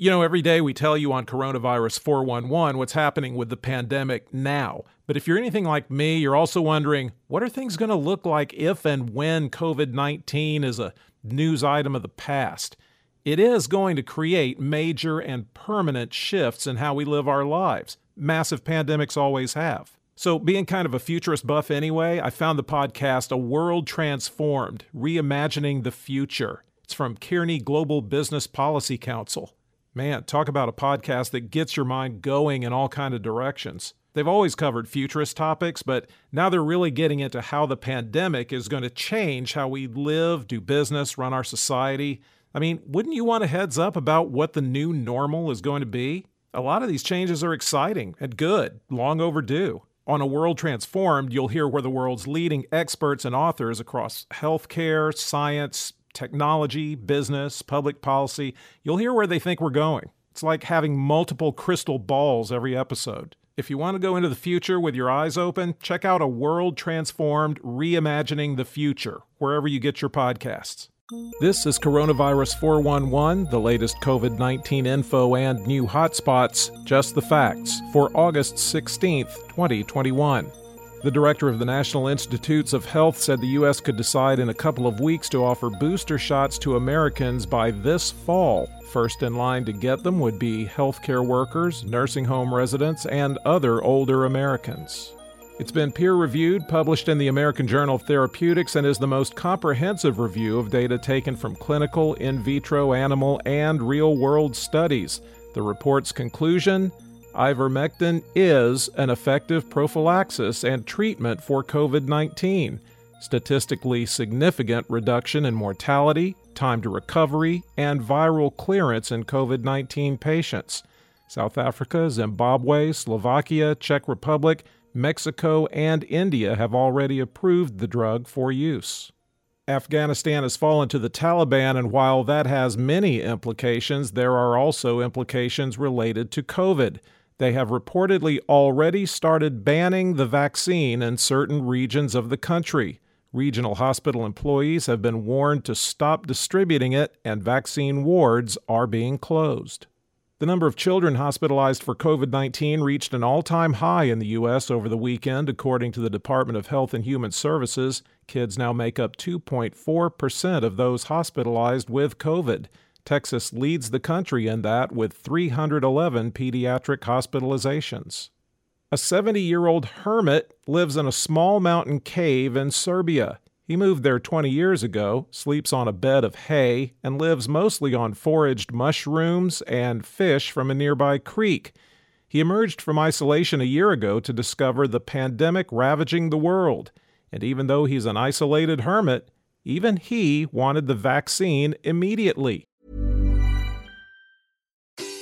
You know, every day we tell you on Coronavirus 411 what's happening with the pandemic now. But if you're anything like me, you're also wondering what are things going to look like if and when COVID 19 is a news item of the past? It is going to create major and permanent shifts in how we live our lives. Massive pandemics always have. So, being kind of a futurist buff anyway, I found the podcast A World Transformed Reimagining the Future. It's from Kearney Global Business Policy Council. Man, talk about a podcast that gets your mind going in all kind of directions. They've always covered futurist topics, but now they're really getting into how the pandemic is going to change how we live, do business, run our society. I mean, wouldn't you want a heads up about what the new normal is going to be? A lot of these changes are exciting and good, long overdue. On A World Transformed, you'll hear where the world's leading experts and authors across healthcare, science, technology, business, public policy. You'll hear where they think we're going. It's like having multiple crystal balls every episode. If you want to go into the future with your eyes open, check out A World Transformed Reimagining the Future, wherever you get your podcasts. This is Coronavirus 411, the latest COVID 19 info and new hotspots, just the facts, for August 16th, 2021. The director of the National Institutes of Health said the U.S. could decide in a couple of weeks to offer booster shots to Americans by this fall. First in line to get them would be healthcare workers, nursing home residents, and other older Americans. It's been peer reviewed, published in the American Journal of Therapeutics, and is the most comprehensive review of data taken from clinical, in vitro, animal, and real world studies. The report's conclusion ivermectin is an effective prophylaxis and treatment for COVID 19. Statistically significant reduction in mortality, time to recovery, and viral clearance in COVID 19 patients. South Africa, Zimbabwe, Slovakia, Czech Republic, Mexico, and India have already approved the drug for use. Afghanistan has fallen to the Taliban, and while that has many implications, there are also implications related to COVID they have reportedly already started banning the vaccine in certain regions of the country. Regional hospital employees have been warned to stop distributing it, and vaccine wards are being closed. The number of children hospitalized for COVID 19 reached an all time high in the U.S. over the weekend, according to the Department of Health and Human Services. Kids now make up 2.4% of those hospitalized with COVID. Texas leads the country in that with 311 pediatric hospitalizations. A 70 year old hermit lives in a small mountain cave in Serbia. He moved there 20 years ago, sleeps on a bed of hay, and lives mostly on foraged mushrooms and fish from a nearby creek. He emerged from isolation a year ago to discover the pandemic ravaging the world. And even though he's an isolated hermit, even he wanted the vaccine immediately.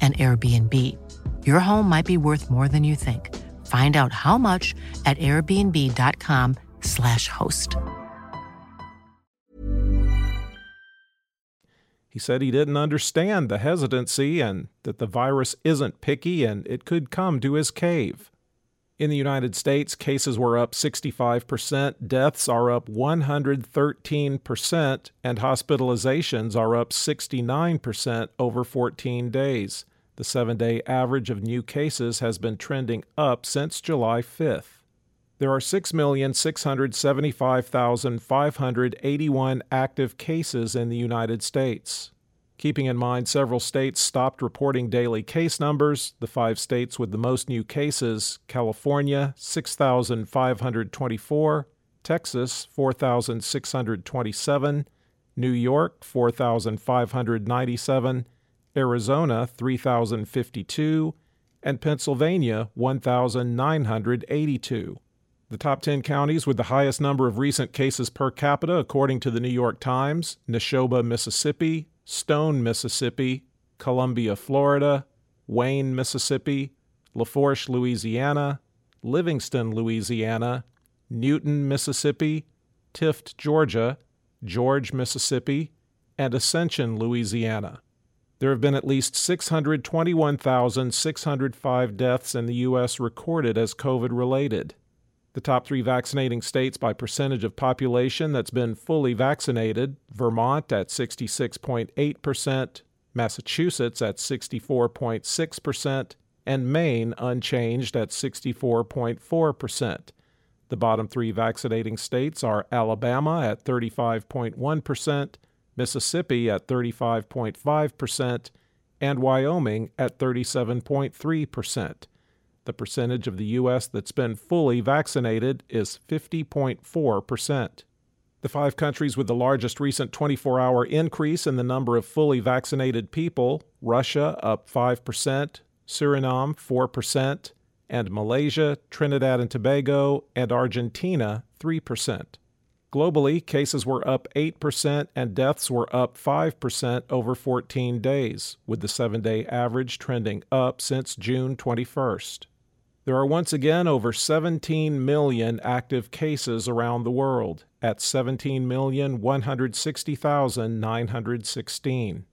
an Airbnb. Your home might be worth more than you think. Find out how much at airbnb.com/slash host. He said he didn't understand the hesitancy and that the virus isn't picky and it could come to his cave. In the United States, cases were up 65%, deaths are up 113%, and hospitalizations are up 69% over 14 days. The seven day average of new cases has been trending up since July 5th. There are 6,675,581 active cases in the United States. Keeping in mind several states stopped reporting daily case numbers, the five states with the most new cases California, 6,524, Texas, 4,627, New York, 4,597, Arizona, 3,052, and Pennsylvania, 1,982. The top 10 counties with the highest number of recent cases per capita, according to the New York Times Neshoba, Mississippi, Stone, Mississippi, Columbia, Florida, Wayne, Mississippi, Lafourche, Louisiana, Livingston, Louisiana, Newton, Mississippi, Tift, Georgia, George, Mississippi, and Ascension, Louisiana. There have been at least 621,605 deaths in the U.S. recorded as COVID related. The top three vaccinating states by percentage of population that's been fully vaccinated Vermont at 66.8%, Massachusetts at 64.6%, and Maine unchanged at 64.4%. The bottom three vaccinating states are Alabama at 35.1%, Mississippi at 35.5%, and Wyoming at 37.3%. The percentage of the U.S. that's been fully vaccinated is 50.4%. The five countries with the largest recent 24 hour increase in the number of fully vaccinated people Russia up 5%, Suriname 4%, and Malaysia, Trinidad and Tobago, and Argentina 3%. Globally, cases were up 8% and deaths were up 5% over 14 days, with the seven day average trending up since June 21st. There are once again over 17 million active cases around the world at 17,160,916.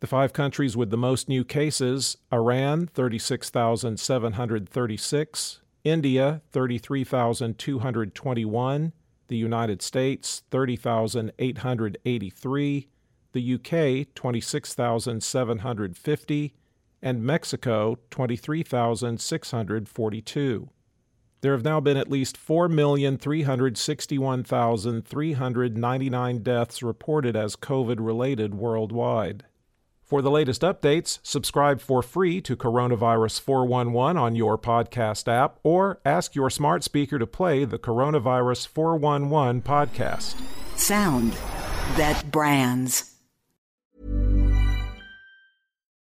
The five countries with the most new cases Iran, 36,736, India, 33,221, the United States, 30,883, the UK, 26,750, and Mexico 23,642. There have now been at least 4,361,399 deaths reported as COVID related worldwide. For the latest updates, subscribe for free to Coronavirus 411 on your podcast app or ask your smart speaker to play the Coronavirus 411 podcast. Sound that brands.